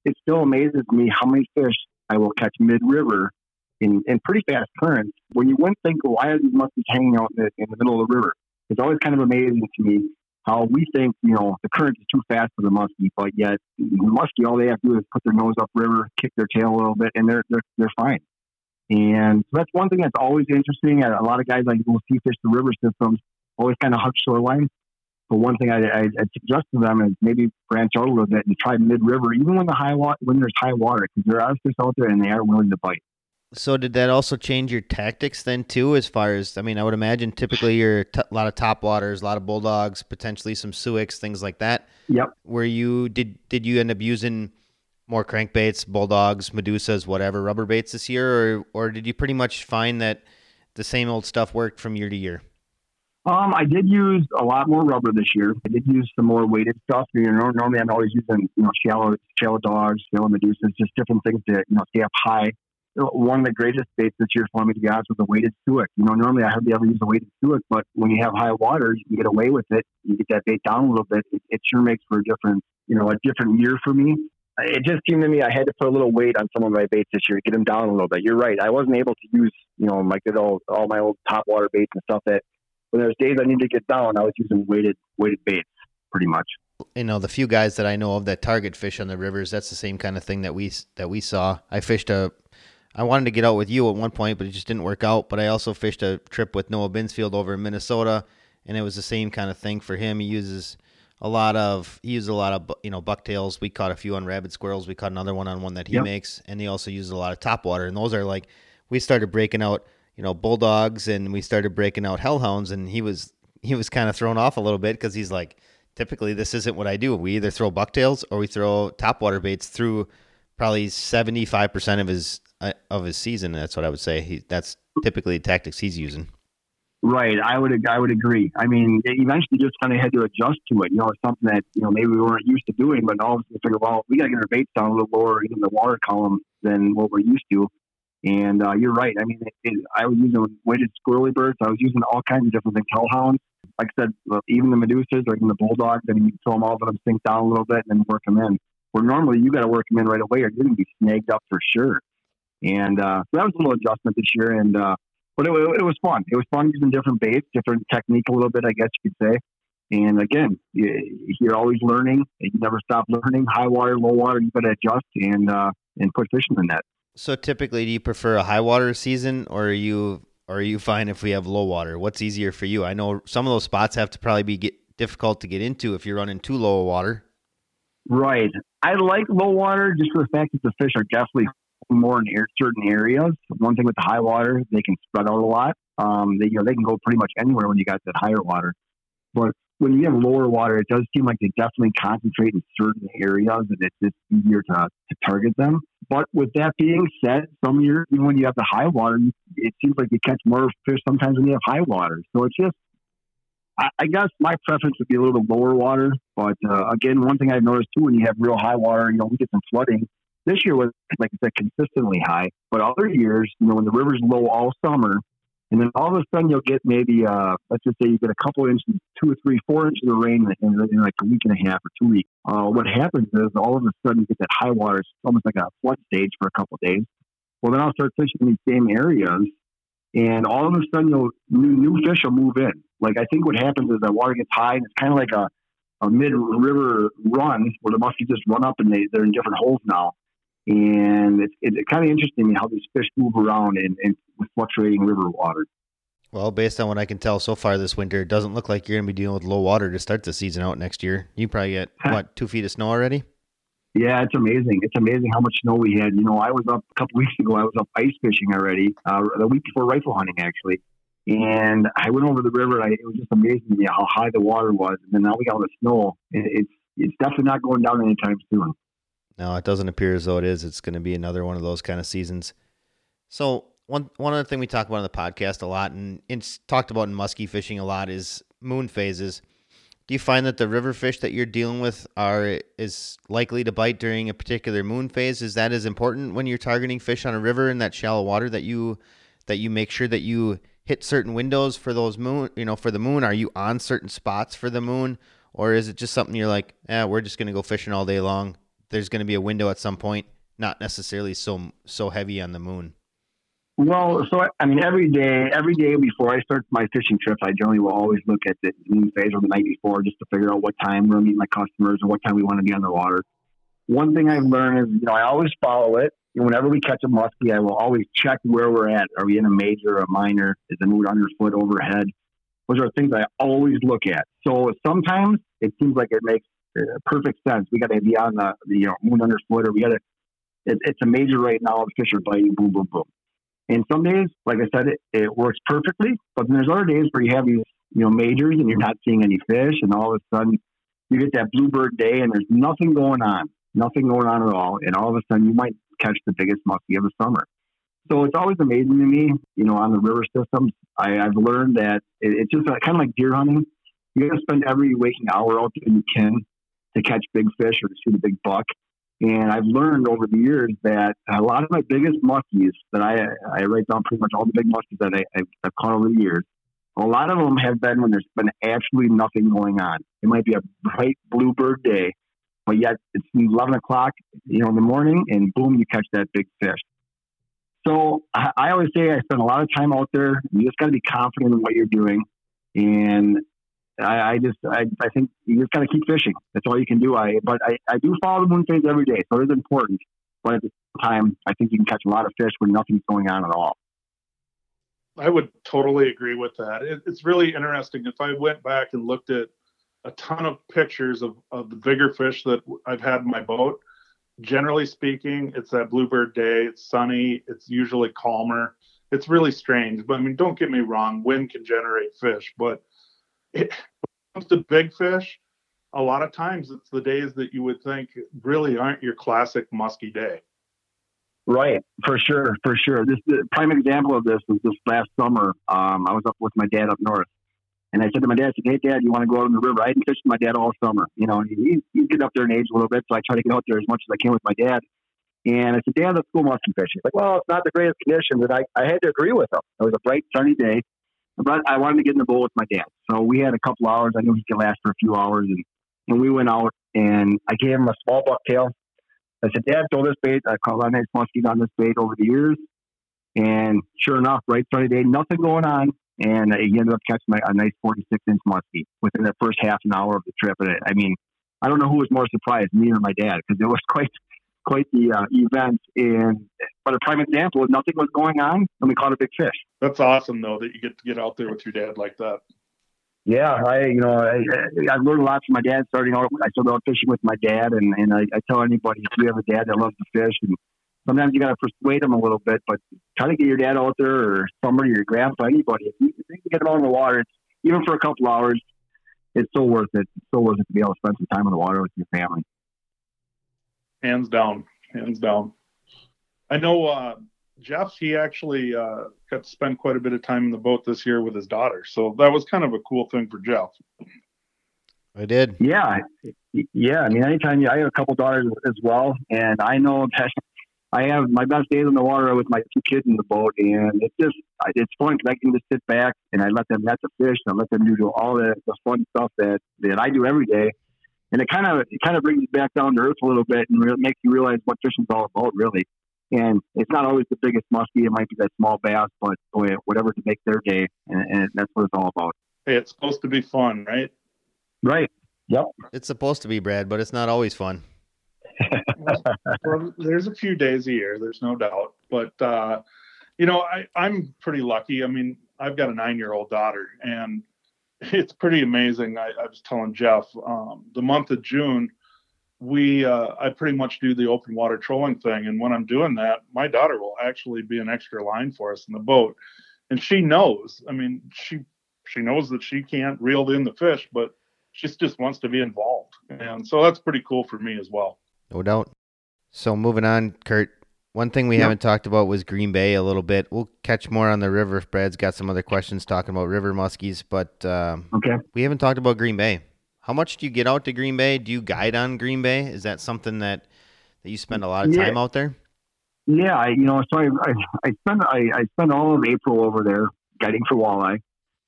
it still amazes me how many fish I will catch mid river in, in pretty fast currents. When you wouldn't think, well, why are these muskies hanging out in the, in the middle of the river? It's always kind of amazing to me how we think, you know, the current is too fast for the muskie, but yet muskie, all they have to do is put their nose upriver, kick their tail a little bit, and they're they're they're fine. And so that's one thing that's always interesting. A lot of guys like will see fish the river systems always kind of hug shoreline. But one thing I, I, I suggest to them is maybe branch out a little bit and try mid river, even when the high water when there's high water, because there are fish out there and they are willing to bite. So did that also change your tactics then too? As far as I mean, I would imagine typically you're t- a lot of top waters, a lot of bulldogs, potentially some Suicks, things like that. Yep. Where you did did you end up using more crankbaits, bulldogs, medusas, whatever rubber baits this year, or or did you pretty much find that the same old stuff worked from year to year? Um, I did use a lot more rubber this year. I did use some more weighted stuff. You know, normally I'm always using you know shallow shallow dogs, shallow medusas, just different things to you know stay up high one of the greatest baits this year for me, to be honest, was a weighted Suick. You know, normally I hardly ever use a weighted Suick, but when you have high water, you can get away with it. You get that bait down a little bit. It, it sure makes for a different, you know, a different year for me. It just seemed to me I had to put a little weight on some of my baits this year to get them down a little bit. You're right. I wasn't able to use, you know, my good old, all my old top water baits and stuff that when there's days I need to get down, I was using weighted, weighted baits pretty much you know the few guys that I know of that target fish on the rivers. That's the same kind of thing that we that we saw. I fished a I wanted to get out with you at one point, but it just didn't work out. But I also fished a trip with Noah Binsfield over in Minnesota, and it was the same kind of thing for him. He uses a lot of he uses a lot of you know bucktails. We caught a few on rabbit squirrels. We caught another one on one that he yep. makes, and he also uses a lot of top water. And those are like we started breaking out you know bulldogs, and we started breaking out hellhounds, and he was he was kind of thrown off a little bit because he's like typically this isn't what I do. We either throw bucktails or we throw top water baits through probably 75% of his of his season. That's what I would say. He that's typically the tactics he's using. Right, I would I would agree. I mean, eventually just kind of had to adjust to it. You know, something that you know maybe we weren't used to doing, but all of a sudden figure, well, we got to get our baits down a little lower in the water column than what we're used to. And uh, you're right. I mean, it, it, I was using weighted squirrely birds. I was using all kinds of different things, hellhounds. Like I said, even the medusas or even the bulldogs. I mean, you throw them all, let them sink down a little bit, and then work them in. Where normally you got to work them in right away, or you're going to be snagged up for sure. And uh, that was a little adjustment this year. And uh, but it, it, was fun. It was fun using different baits, different technique a little bit, I guess you could say. And again, you're always learning. You never stop learning. High water, low water, you got to adjust and uh, and put fish in the net. So typically, do you prefer a high water season, or are you or are you fine if we have low water? What's easier for you? I know some of those spots have to probably be get, difficult to get into if you're running too low water. Right. I like low water just for the fact that the fish are definitely more in certain areas. One thing with the high water, they can spread out a lot. Um, they, you know, they can go pretty much anywhere when you got that higher water. But when you have lower water, it does seem like they definitely concentrate in certain areas and it's just easier to, to target them. But with that being said, some years, even when you have the high water, it seems like you catch more fish sometimes when you have high water. So it's just, I, I guess my preference would be a little bit lower water. But uh, again, one thing I've noticed too, when you have real high water, you know, we get some flooding this year was, like I said, consistently high. But other years, you know, when the river's low all summer, and then all of a sudden you'll get maybe, uh, let's just say you get a couple inches, two or three, four inches of rain in, in like a week and a half or two weeks. Uh, what happens is all of a sudden you get that high water. It's almost like a flood stage for a couple of days. Well, then I'll start fishing in these same areas, and all of a sudden, you'll, new, new fish will move in. Like I think what happens is the water gets high, and it's kind of like a, a mid river run where the muskies just run up and they, they're in different holes now. And it's, it's kind of interesting how these fish move around in, in with fluctuating river water. Well, based on what I can tell so far this winter, it doesn't look like you're going to be dealing with low water to start the season out next year. You probably get what two feet of snow already. Yeah, it's amazing. It's amazing how much snow we had. You know, I was up a couple weeks ago. I was up ice fishing already, uh, the week before rifle hunting actually, and I went over the river. I, it was just amazing to me how high the water was. And then now we got all the snow. It's it's definitely not going down anytime soon. No, it doesn't appear as though it is. It's going to be another one of those kind of seasons. So one one other thing we talk about on the podcast a lot, and it's talked about in muskie fishing a lot, is moon phases. Do you find that the river fish that you're dealing with are is likely to bite during a particular moon phase? Is that as important when you're targeting fish on a river in that shallow water that you that you make sure that you hit certain windows for those moon, you know, for the moon? Are you on certain spots for the moon, or is it just something you're like, yeah, we're just gonna go fishing all day long? There's gonna be a window at some point, not necessarily so so heavy on the moon. Well, so I mean, every day, every day before I start my fishing trips, I generally will always look at the moon phase or the night before just to figure out what time we're meeting my customers and what time we want to be on the water. One thing I've learned is, you know, I always follow it. whenever we catch a muskie, I will always check where we're at. Are we in a major or a minor? Is the moon underfoot overhead? Those are things I always look at. So sometimes it seems like it makes perfect sense. We got to be on the, the you know, moon underfoot, or we got to. It, it's a major right now. The fish are biting. Boom, boom, boom. And some days, like I said, it, it works perfectly. But then there's other days where you have these, you know, majors and you're not seeing any fish, and all of a sudden you get that bluebird day and there's nothing going on, nothing going on at all, and all of a sudden you might catch the biggest muskie of the summer. So it's always amazing to me, you know, on the river systems. I, have learned that it, it's just kind of like deer hunting. You got to spend every waking hour out there you can to catch big fish or to shoot a big buck. And I've learned over the years that a lot of my biggest muskies that I, I write down pretty much all the big muskies that I, I've, I've caught over the years, a lot of them have been when there's been absolutely nothing going on. It might be a bright bluebird day, but yet it's 11 o'clock, you know, in the morning, and boom, you catch that big fish. So I, I always say I spend a lot of time out there. You just got to be confident in what you're doing, and I, I just I, I think you just got to keep fishing. That's all you can do. I but I, I do follow the moon phase every day, so it's important. But at the same time, I think you can catch a lot of fish when nothing's going on at all. I would totally agree with that. It, it's really interesting. If I went back and looked at a ton of pictures of, of the bigger fish that I've had in my boat, generally speaking, it's that bluebird day. It's sunny. It's usually calmer. It's really strange. But I mean, don't get me wrong. Wind can generate fish, but it, comes to big fish, a lot of times it's the days that you would think really aren't your classic musky day. Right, for sure, for sure. This the prime example of this was this last summer. Um, I was up with my dad up north, and I said to my dad, I said, "Hey, Dad, you want to go out on the river?" I hadn't fished with my dad all summer. You know, he, he's getting up there in age a little bit, so I try to get out there as much as I can with my dad. And I said, Dad, let's go musky fishing. He's like, well, it's not the greatest conditions. And I, I had to agree with him. It was a bright, sunny day but I wanted to get in the boat with my dad. So we had a couple hours. I knew he could last for a few hours, and, and we went out and I gave him a small bucktail. I said, Dad, throw this bait. I caught a lot of nice muskies on this bait over the years. And sure enough, right Sunday day, nothing going on. And he ended up catching a nice 46 inch muskie within the first half an hour of the trip. And I mean, I don't know who was more surprised, me or my dad, because it was quite quite the uh, event. And but a prime example is nothing was going on, and we caught a big fish. That's awesome, though, that you get to get out there with your dad like that. Yeah, I you know I, I've learned a lot from my dad. Starting out, I started out fishing with my dad, and and I, I tell anybody if you have a dad that loves to fish, and sometimes you got to persuade them a little bit, but try to get your dad out there or somebody, your grandpa, anybody. If you, if you can get them out in the water, it's, even for a couple hours, it's so worth it. It's so worth it to be able to spend some time in the water with your family hands down, hands down. I know uh, Jeff. He actually uh, got to spend quite a bit of time in the boat this year with his daughter, so that was kind of a cool thing for Jeff. I did. Yeah, yeah. I mean, anytime I have a couple daughters as well, and I know that I have my best days in the water with my two kids in the boat, and it's just it's fun because I can just sit back and I let them net the fish and I let them do all the, the fun stuff that that I do every day and it kind of it kind of brings you back down to earth a little bit and re- makes you realize what fishing's all about, really. And it's not always the biggest muskie. It might be that small bass, but boy, whatever to make their day. And, and that's what it's all about. Hey, it's supposed to be fun, right? Right. Yep. It's supposed to be, Brad, but it's not always fun. well, there's a few days a year, there's no doubt. But uh, you know, I, I'm pretty lucky. I mean, I've got a nine-year-old daughter, and it's pretty amazing. I, I was telling Jeff um, the month of June, we uh, I pretty much do the open water trolling thing, and when I'm doing that, my daughter will actually be an extra line for us in the boat, and she knows. I mean, she she knows that she can't reel in the fish, but she just wants to be involved, and so that's pretty cool for me as well. No doubt. So moving on, Kurt. One thing we yep. haven't talked about was Green Bay a little bit. We'll catch more on the river. Brad's got some other questions talking about river muskies, but um, okay, we haven't talked about Green Bay. How much do you get out to Green Bay? Do you guide on Green Bay? Is that something that that you spend a lot of time yeah. out there? Yeah, I, you know, so I I, I spend I, I spend all of April over there guiding for walleye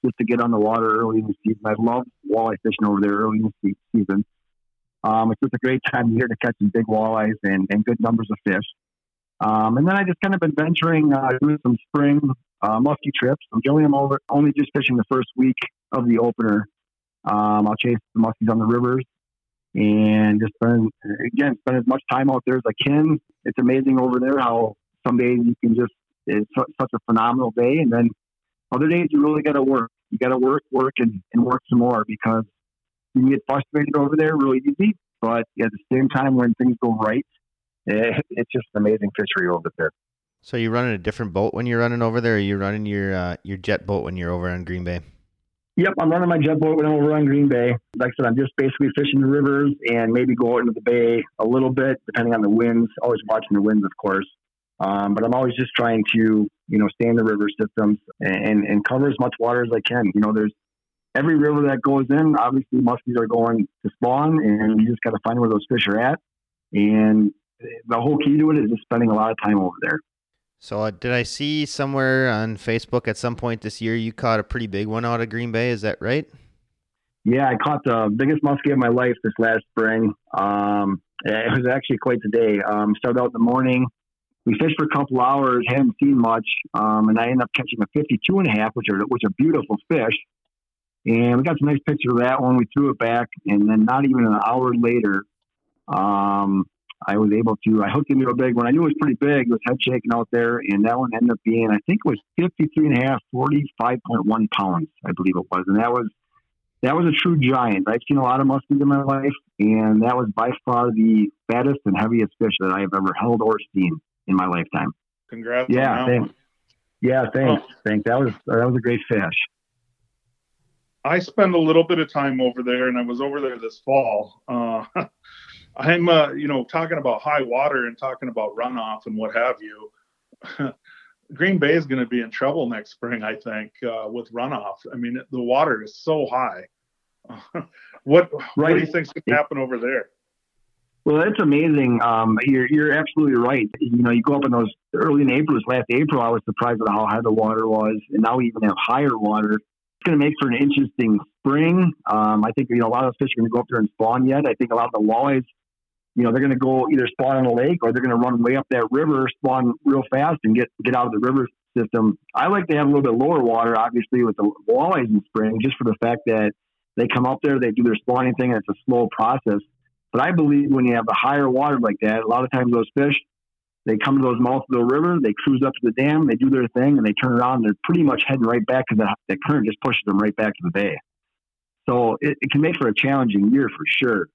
just to get on the water early in the season. I love walleye fishing over there early in the season. Um, it's just a great time of year to catch some big walleyes and, and good numbers of fish. Um, and then I just kind of been venturing, uh, doing some spring uh, muskie trips. So generally, I'm over, only just fishing the first week of the opener. Um, I'll chase the muskies on the rivers and just spend again spend as much time out there as I can. It's amazing over there how some days you can just it's such a phenomenal day, and then other days you really got to work. You got to work, work, and, and work some more because you can get frustrated over there really easy. But at the same time, when things go right, it's just an amazing fishery over there. So you're running a different boat when you're running over there, or you running your uh, your jet boat when you're over on Green Bay? Yep, I'm running my jet boat when I'm over on Green Bay. Like I said, I'm just basically fishing the rivers and maybe go out into the bay a little bit, depending on the winds. Always watching the winds, of course. Um, but I'm always just trying to, you know, stay in the river systems and, and cover as much water as I can. You know, there's every river that goes in, obviously muskies are going to spawn, and you just got to find where those fish are at. And the whole key to it is just spending a lot of time over there. So, uh, did I see somewhere on Facebook at some point this year you caught a pretty big one out of Green Bay? Is that right? Yeah, I caught the biggest muskie of my life this last spring. Um, it was actually quite the day. Um, started out in the morning. We fished for a couple hours, hadn't seen much, um, and I ended up catching a 52 and a half, which are which are beautiful fish. And we got some nice picture of that one. We threw it back, and then not even an hour later, um, I was able to. I hooked into a big one. I knew it was pretty big. It was head shaking out there, and that one ended up being, I think, it was 53 and a half, 45.1 pounds, I believe it was, and that was that was a true giant. I've seen a lot of muskies in my life, and that was by far the fattest and heaviest fish that I have ever held or seen in my lifetime. Congrats! Yeah, thanks. Yeah, thanks. Oh. Thanks. That was that was a great fish. I spent a little bit of time over there, and I was over there this fall. Uh, I'm, uh, you know, talking about high water and talking about runoff and what have you. Green Bay is going to be in trouble next spring, I think, uh, with runoff. I mean, the water is so high. what, right. what do you think's going to happen over there? Well, that's amazing. Um, you're you're absolutely right. You know, you go up in those early in April, last April, I was surprised at how high the water was, and now we even have higher water it's going to make for an interesting spring. Um, I think you know a lot of fish are going to go up there and spawn yet. I think a lot of the walleyes, you know, they're going to go either spawn in a lake or they're going to run way up that river, spawn real fast, and get get out of the river system. I like to have a little bit lower water, obviously, with the walleyes in spring, just for the fact that they come up there, they do their spawning thing, and it's a slow process. But I believe when you have the higher water like that, a lot of times those fish they come to those mouths of the river, they cruise up to the dam, they do their thing, and they turn around. And they're pretty much heading right back because the, the current just pushes them right back to the bay. So it, it can make for a challenging year for sure.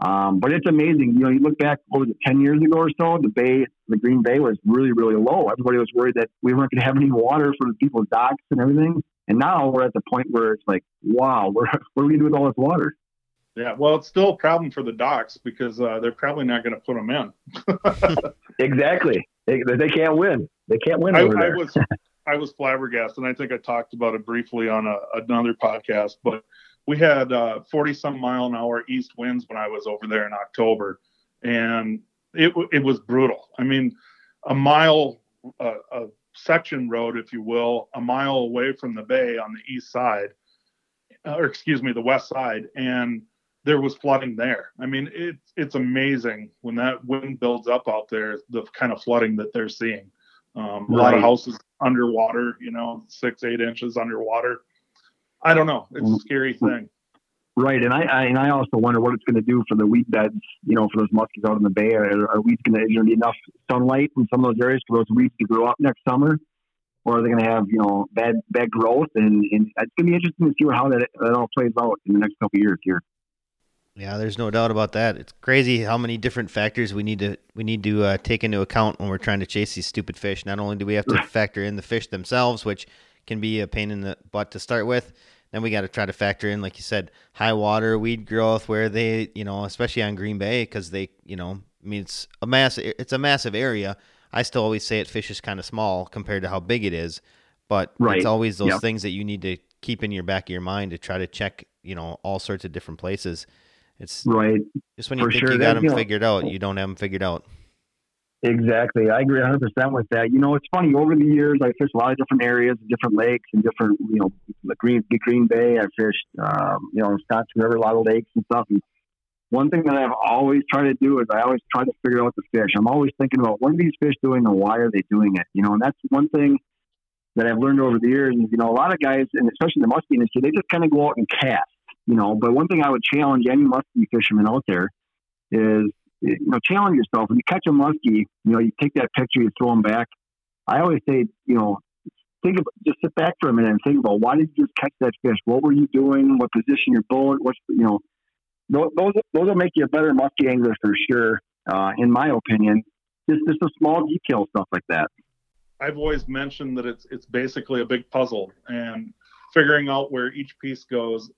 Um, but it's amazing. You know, you look back, what was it, 10 years ago or so, the bay, the Green Bay was really, really low. Everybody was worried that we weren't going to have any water for the people's docks and everything. And now we're at the point where it's like, wow, what are we going to do with all this water? Yeah, well, it's still a problem for the docks because uh, they're probably not going to put them in. exactly. They, they can't win. They can't win I. I was I was flabbergasted, and I think I talked about it briefly on a, another podcast. But we had 40 uh, some mile an hour east winds when I was over there in October, and it it was brutal. I mean, a mile uh, a section road, if you will, a mile away from the bay on the east side, or excuse me, the west side, and there was flooding there. I mean, it's it's amazing when that wind builds up out there, the kind of flooding that they're seeing. Um, a lot of houses underwater, you know, six, eight inches underwater. I don't know. It's a scary thing. Right, and I, I, and I also wonder what it's going to do for the weed beds. You know, for those muskies out in the bay, are, are weeds going to, to need enough sunlight in some of those areas for those weeds to grow up next summer, or are they going to have you know bad bad growth? And, and it's going to be interesting to see how that that all plays out in the next couple years here. Yeah, there's no doubt about that. It's crazy how many different factors we need to we need to uh, take into account when we're trying to chase these stupid fish. Not only do we have to factor in the fish themselves, which can be a pain in the butt to start with, then we got to try to factor in, like you said, high water, weed growth, where they, you know, especially on Green Bay, because they, you know, I mean, it's a mass, it's a massive area. I still always say it fish is kind of small compared to how big it is, but right. it's always those yep. things that you need to keep in your back of your mind to try to check, you know, all sorts of different places. It's right. Just when you For think sure. you got them figured out, you don't have them figured out. Exactly. I agree 100% with that. You know, it's funny. Over the years, I fished a lot of different areas, different lakes, and different, you know, the Green, Green Bay. I fished, um, you know, Wisconsin River, a lot of lakes and stuff. And one thing that I've always tried to do is I always try to figure out the fish. I'm always thinking about what are these fish doing and why are they doing it? You know, and that's one thing that I've learned over the years. Is, you know, a lot of guys, and especially in the muskie industry, they just kind of go out and cast. You know, but one thing I would challenge any muskie fisherman out there is you know, challenge yourself. When you catch a muskie, you know, you take that picture, you throw them back. I always say, you know, think of just sit back for a minute and think about why did you just catch that fish? What were you doing? What position your boat? What's you know, those those will make you a better muskie angler for sure. Uh, in my opinion, just just a small detail stuff like that. I've always mentioned that it's it's basically a big puzzle and figuring out where each piece goes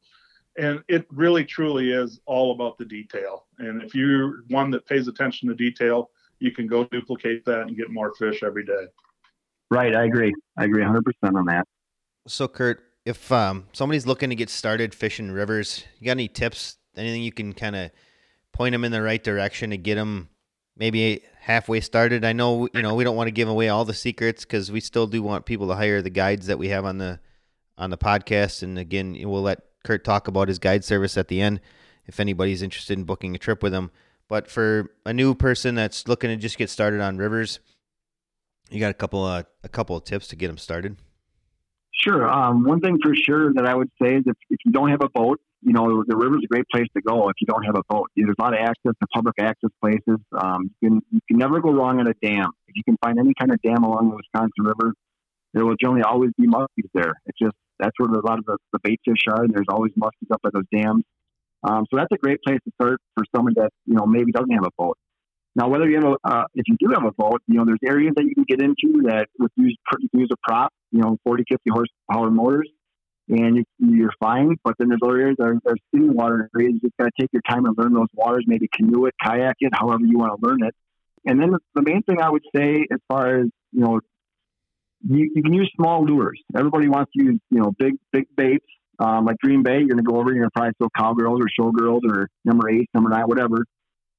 and it really truly is all about the detail. And if you're one that pays attention to detail, you can go duplicate that and get more fish every day. Right, I agree. I agree 100% on that. So, Kurt, if um, somebody's looking to get started fishing rivers, you got any tips? Anything you can kind of point them in the right direction to get them maybe halfway started? I know you know we don't want to give away all the secrets because we still do want people to hire the guides that we have on the on the podcast, and again, we'll let Kurt talk about his guide service at the end if anybody's interested in booking a trip with him. But for a new person that's looking to just get started on rivers, you got a couple of a couple of tips to get them started. Sure. Um, one thing for sure that I would say is if, if you don't have a boat, you know the river's a great place to go. If you don't have a boat, there's a lot of access to public access places. Um, you can you can never go wrong at a dam. If you can find any kind of dam along the Wisconsin River, there will generally always be muskies there. It's just that's where a lot of the, the bait fish are. And there's always muskies up at those dams. Um, so that's a great place to start for someone that you know maybe doesn't have a boat. Now, whether you have a, uh, if you do have a boat, you know there's areas that you can get into that with use use a prop, you know, 40, 50 horsepower motors, and you, you're fine. But then there's other areas that are, are city water areas. You just got to take your time and learn those waters. Maybe canoe it, kayak it, however you want to learn it. And then the main thing I would say, as far as you know, you, you can use small lures. Everybody wants to use, you know, big big baits. Um, like Green Bay, you're going to go over, you're going to probably throw cowgirls or showgirls or number eight, number nine, whatever.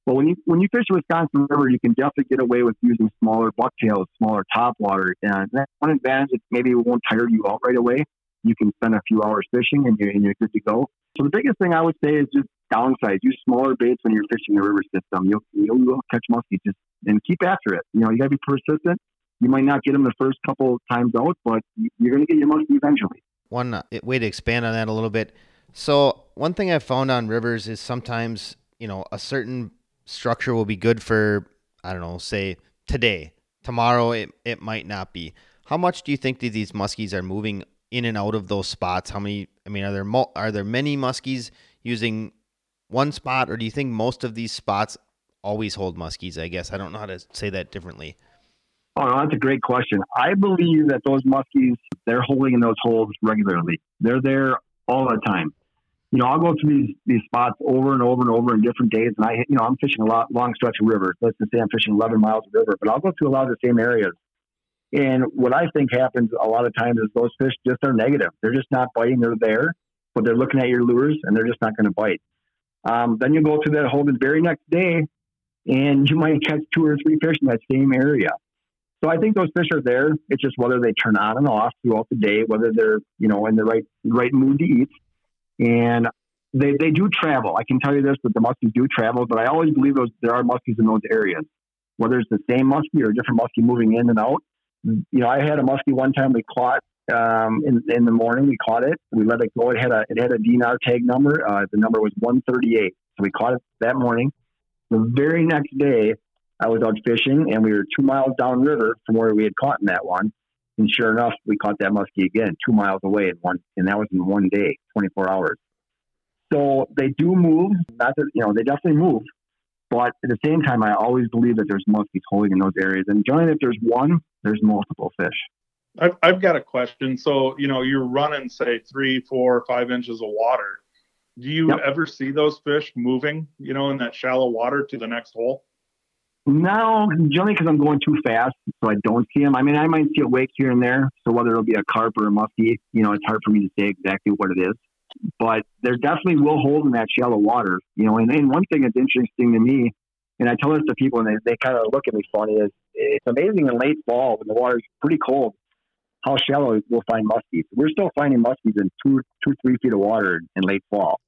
But when you when you fish the Wisconsin River, you can definitely get away with using smaller bucktails, smaller topwater, and one advantage is maybe it won't tire you out right away. You can spend a few hours fishing and you're, and you're good to go. So the biggest thing I would say is just downsize. Use smaller baits when you're fishing the river system. You'll you'll, you'll catch muskie just and keep after it. You know, you got to be persistent you might not get them the first couple times out, but you're going to get your money eventually. One uh, way to expand on that a little bit. So one thing I've found on rivers is sometimes you know a certain structure will be good for I don't know, say today. Tomorrow it it might not be. How much do you think that these muskies are moving in and out of those spots? How many? I mean, are there mo- are there many muskies using one spot, or do you think most of these spots always hold muskies? I guess I don't know how to say that differently. Oh, that's a great question. I believe that those muskies, they're holding in those holes regularly. They're there all the time. You know, I'll go to these these spots over and over and over in different days, and I, you know, I'm fishing a lot long stretch of river. Let's just say I'm fishing 11 miles of river, but I'll go to a lot of the same areas. And what I think happens a lot of times is those fish just are negative. They're just not biting. They're there, but they're looking at your lures and they're just not going to bite. Um, then you go to that hole the very next day, and you might catch two or three fish in that same area. So I think those fish are there. It's just whether they turn on and off throughout the day, whether they're you know in the right right mood to eat. And they, they do travel. I can tell you this that the muskies do travel, but I always believe those there are muskies in those areas. Whether it's the same muskie or a different muskie moving in and out. You know, I had a muskie one time we caught um, in, in the morning. We caught it. We let it go. It had a it had a DNR tag number. Uh, the number was 138. So we caught it that morning. The very next day, I was out fishing, and we were two miles downriver from where we had caught in that one. And sure enough, we caught that muskie again, two miles away in one, and that was in one day, 24 hours. So they do move. Not that you know, they definitely move. But at the same time, I always believe that there's muskies holding in those areas. And generally, if there's one, there's multiple fish. I've, I've got a question. So, you know, you're running, say, three, four, five inches of water. Do you yep. ever see those fish moving, you know, in that shallow water to the next hole? No, generally because I'm going too fast, so I don't see them. I mean, I might see a wake here and there. So whether it'll be a carp or a muskie, you know, it's hard for me to say exactly what it is. But there definitely will hold in that shallow water, you know. And, and one thing that's interesting to me, and I tell this to people, and they, they kind of look at me funny, is it's amazing in late fall when the water's pretty cold how shallow we'll find muskies. We're still finding muskies in two, two, three feet of water in late fall.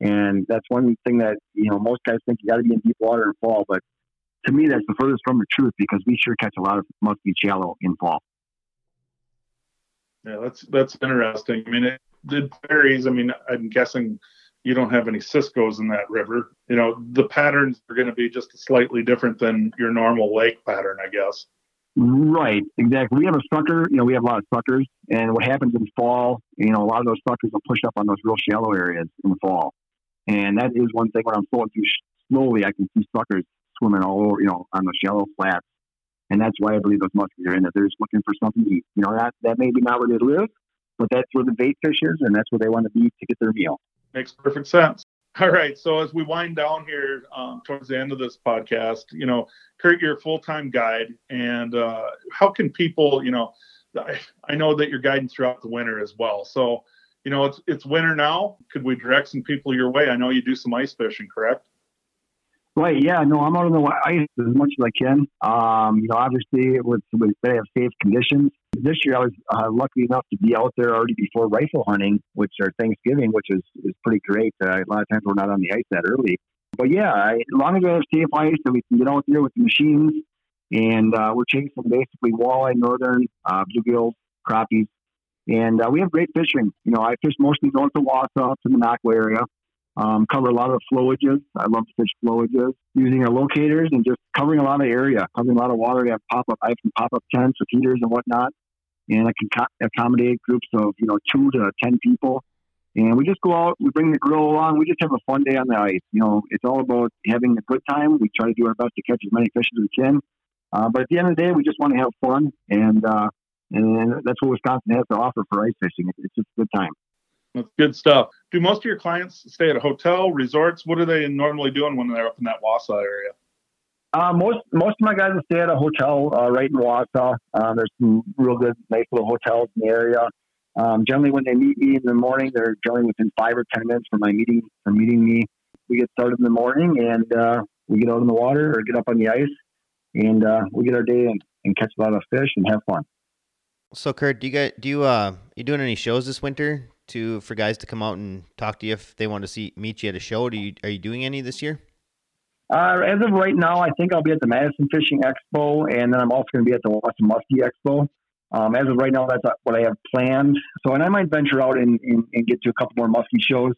And that's one thing that, you know, most guys think you got to be in deep water in fall. But to me, that's the furthest from the truth because we sure catch a lot of muskie shallow in fall. Yeah, that's that's interesting. I mean, it, it varies. I mean, I'm guessing you don't have any Cisco's in that river. You know, the patterns are going to be just slightly different than your normal lake pattern, I guess. Right, exactly. We have a sucker, you know, we have a lot of suckers, and what happens in fall, you know, a lot of those suckers will push up on those real shallow areas in the fall. And that is one thing when I'm flowing through slowly, I can see suckers swimming all over, you know, on the shallow flats. And that's why I believe those muskies are in it. They're just looking for something to eat. You know, that, that may be not where they live, but that's where the bait fish is, and that's where they want to be to get their meal. Makes perfect sense. All right. So as we wind down here um, towards the end of this podcast, you know, Kurt, you're a full-time guide, and uh, how can people, you know, I, I know that you're guiding throughout the winter as well. So, you know, it's it's winter now. Could we direct some people your way? I know you do some ice fishing, correct? Right. Yeah. No, I'm out on the ice as much as I can. Um, you know, obviously with with they have safe conditions. This year, I was uh, lucky enough to be out there already before rifle hunting, which are Thanksgiving, which is is pretty great. Uh, a lot of times we're not on the ice that early. But yeah, I, as long as we have safe ice and we can get out there with the machines, and uh, we're chasing basically walleye, northern, uh, bluegills, crappies, and uh, we have great fishing. You know, I fish mostly north of Wausau to the Nocwa area. Um, cover a lot of flowages. I love to fish flowages using our locators and just covering a lot of area, covering a lot of water. We have pop up, I have some pop up tents with heaters and whatnot, and I can co- accommodate groups of you know two to ten people. And we just go out, we bring the grill along, we just have a fun day on the ice. You know, it's all about having a good time. We try to do our best to catch as many fish as we can. Uh, but at the end of the day, we just want to have fun, and uh, and that's what Wisconsin has to offer for ice fishing. It's just a good time. That's good stuff. Do most of your clients stay at a hotel, resorts? What are they normally doing when they're up in that Wausau area? Uh, most most of my guys will stay at a hotel uh, right in Wausau. Uh, there's some real good, nice little hotels in the area. Um, generally, when they meet me in the morning, they're generally within five or ten minutes from my meeting from meeting me. We get started in the morning and uh, we get out in the water or get up on the ice, and uh, we get our day and, and catch a lot of fish and have fun. So, Kurt, do you get do you uh you doing any shows this winter? To for guys to come out and talk to you if they want to see meet you at a show? Do you are you doing any this year? Uh, as of right now, I think I'll be at the Madison Fishing Expo, and then I'm also going to be at the Western Muskie Expo. Um, as of right now, that's what I have planned. So, and I might venture out and, and, and get to a couple more muskie shows,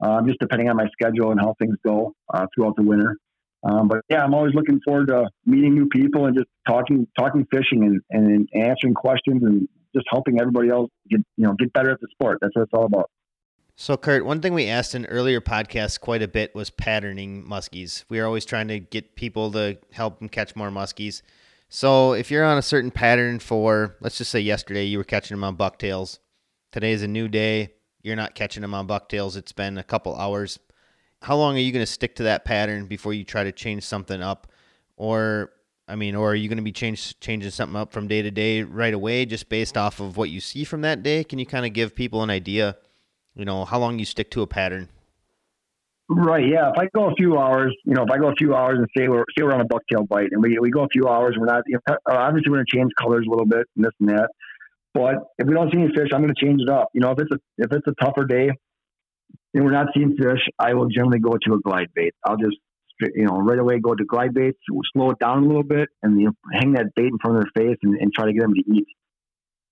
uh, just depending on my schedule and how things go uh, throughout the winter. Um, but yeah, I'm always looking forward to meeting new people and just talking, talking fishing and, and answering questions and just helping everybody else get you know get better at the sport. That's what it's all about. So, Kurt, one thing we asked in earlier podcasts quite a bit was patterning muskies. We are always trying to get people to help them catch more muskies. So, if you're on a certain pattern for, let's just say yesterday you were catching them on bucktails, today is a new day, you're not catching them on bucktails, it's been a couple hours. How long are you going to stick to that pattern before you try to change something up? Or I mean, or are you going to be change, changing something up from day to day right away just based off of what you see from that day? Can you kind of give people an idea, you know, how long you stick to a pattern? Right. Yeah. If I go a few hours, you know, if I go a few hours and say we're say we're on a bucktail bite, and we we go a few hours, we're not you know, uh, obviously we're going to change colors a little bit and this and that. But if we don't see any fish, I'm going to change it up. You know, if it's a if it's a tougher day, and we're not seeing fish, I will generally go to a glide bait. I'll just you know right away go to glide baits, slow it down a little bit, and you know, hang that bait in front of their face and, and try to get them to eat.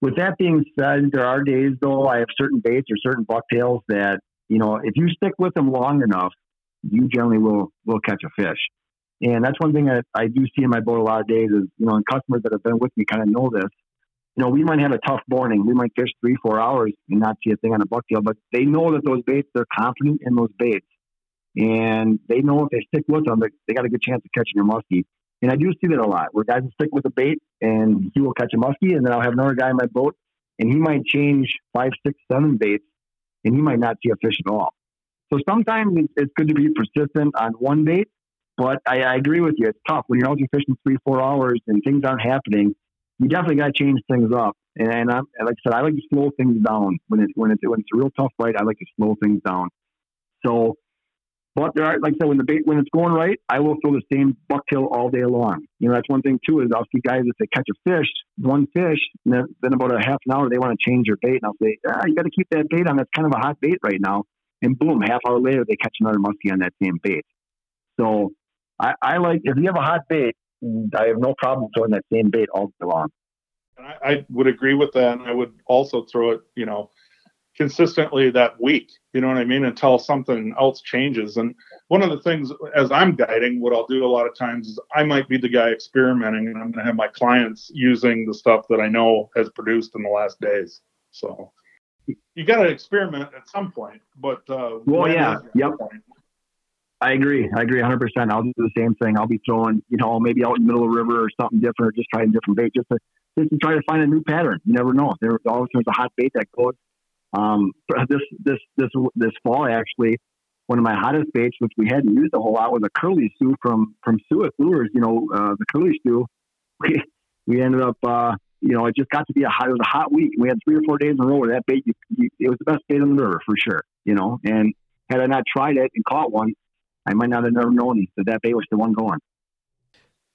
With that being said, there are days though I have certain baits or certain bucktails that you know if you stick with them long enough, you generally will will catch a fish. And that's one thing that I do see in my boat a lot of days is, you know, and customers that have been with me kind of know this. You know, we might have a tough morning. We might fish three, four hours and not see a thing on a bucktail, but they know that those baits, they're confident in those baits. And they know if they stick with them, they got a good chance of catching a muskie. And I do see that a lot where guys will stick with a bait and he will catch a muskie. And then I'll have another guy in my boat and he might change five, six, seven baits and he might not see a fish at all. So sometimes it's good to be persistent on one bait but I, I agree with you. It's tough when you're out fishing three, four hours and things aren't happening. You definitely got to change things up. And, and I'm, like I said, I like to slow things down when it's when it's when it's a real tough fight. I like to slow things down. So, but there are like I said, when the bait when it's going right, I will throw the same bucktail all day long. You know, that's one thing too is I'll see guys if they catch a fish, one fish, and then, then about a half an hour they want to change their bait, and I'll say, ah, you got to keep that bait on. That's kind of a hot bait right now. And boom, half hour later they catch another muskie on that same bait. So I, I like if you have a hot bait, I have no problem throwing that same bait all day long. I, I would agree with that, and I would also throw it, you know, consistently that week. You know what I mean? Until something else changes. And one of the things, as I'm guiding, what I'll do a lot of times is I might be the guy experimenting, and I'm going to have my clients using the stuff that I know has produced in the last days. So you got to experiment at some point. But uh, well, yeah, yep. Point? I agree. I agree 100%. I'll do the same thing. I'll be throwing, you know, maybe out in the middle of the river or something different, or just trying different bait, just to just to try to find a new pattern. You never know. There always there's a hot bait that goes. Um, this this this this fall actually, one of my hottest baits, which we hadn't used a whole lot, was a curly stew from from Suick Lures. You know, uh, the curly stew. We we ended up, uh, you know, it just got to be a hot. It was a hot week. We had three or four days in a row where that bait, you, you, it was the best bait on the river for sure. You know, and had I not tried it and caught one, I might not have never known that that bait was the one going.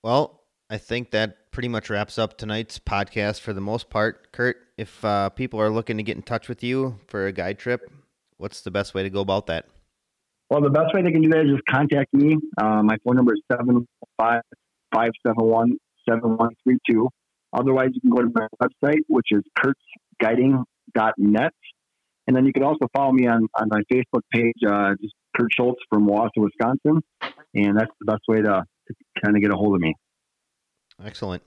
Well, I think that pretty much wraps up tonight's podcast for the most part. Kurt, if uh, people are looking to get in touch with you for a guide trip, what's the best way to go about that? Well, the best way they can do that is just contact me. Uh, my phone number is 755 571 7132. Otherwise, you can go to my website, which is kurtzguiding.net. And then you can also follow me on, on my Facebook page, uh, just Kurt Schultz from Wausau, Wisconsin. And that's the best way to, to kind of get a hold of me. Excellent.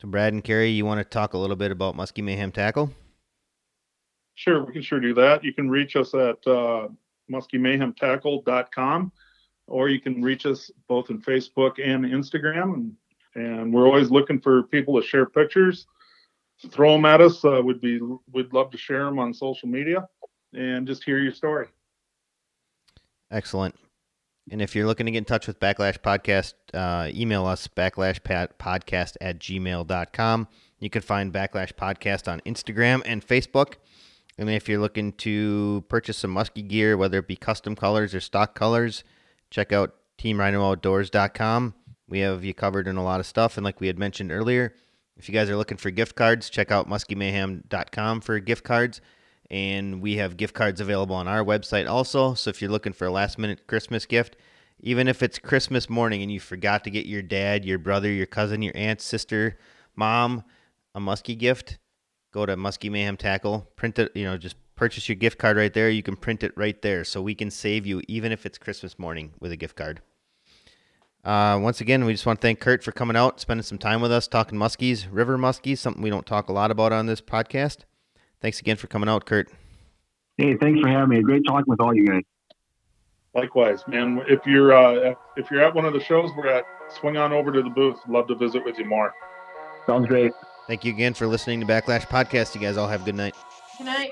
So, Brad and Carrie, you want to talk a little bit about Muskie Mayhem Tackle? Sure, we can sure do that. You can reach us at uh, muskiemayhemtackle.com or you can reach us both in Facebook and Instagram. And, and we're always looking for people to share pictures throw them at us. Uh, we'd be we'd love to share them on social media and just hear your story. Excellent. And if you're looking to get in touch with Backlash Podcast, uh, email us backlashpodcast at gmail.com. You can find Backlash Podcast on Instagram and Facebook. And if you're looking to purchase some muskie gear, whether it be custom colors or stock colors, check out teamrhinooutdoors.com. We have you covered in a lot of stuff. And like we had mentioned earlier, if you guys are looking for gift cards, check out muskiemayhem.com for gift cards. And we have gift cards available on our website also. So if you're looking for a last minute Christmas gift, even if it's Christmas morning and you forgot to get your dad, your brother, your cousin, your aunt, sister, mom a muskie gift, go to Muskie Mayhem Tackle, print it, you know, just purchase your gift card right there. You can print it right there. So we can save you even if it's Christmas morning with a gift card. Uh, once again, we just want to thank Kurt for coming out, spending some time with us, talking muskies, river muskies, something we don't talk a lot about on this podcast. Thanks again for coming out, Kurt. Hey, thanks for having me. Great talking with all you guys. Likewise, man. If you're uh, if you're at one of the shows we're at, swing on over to the booth. Love to visit with you more. Sounds great. Thank you again for listening to Backlash Podcast. You guys all have a good night. Good night.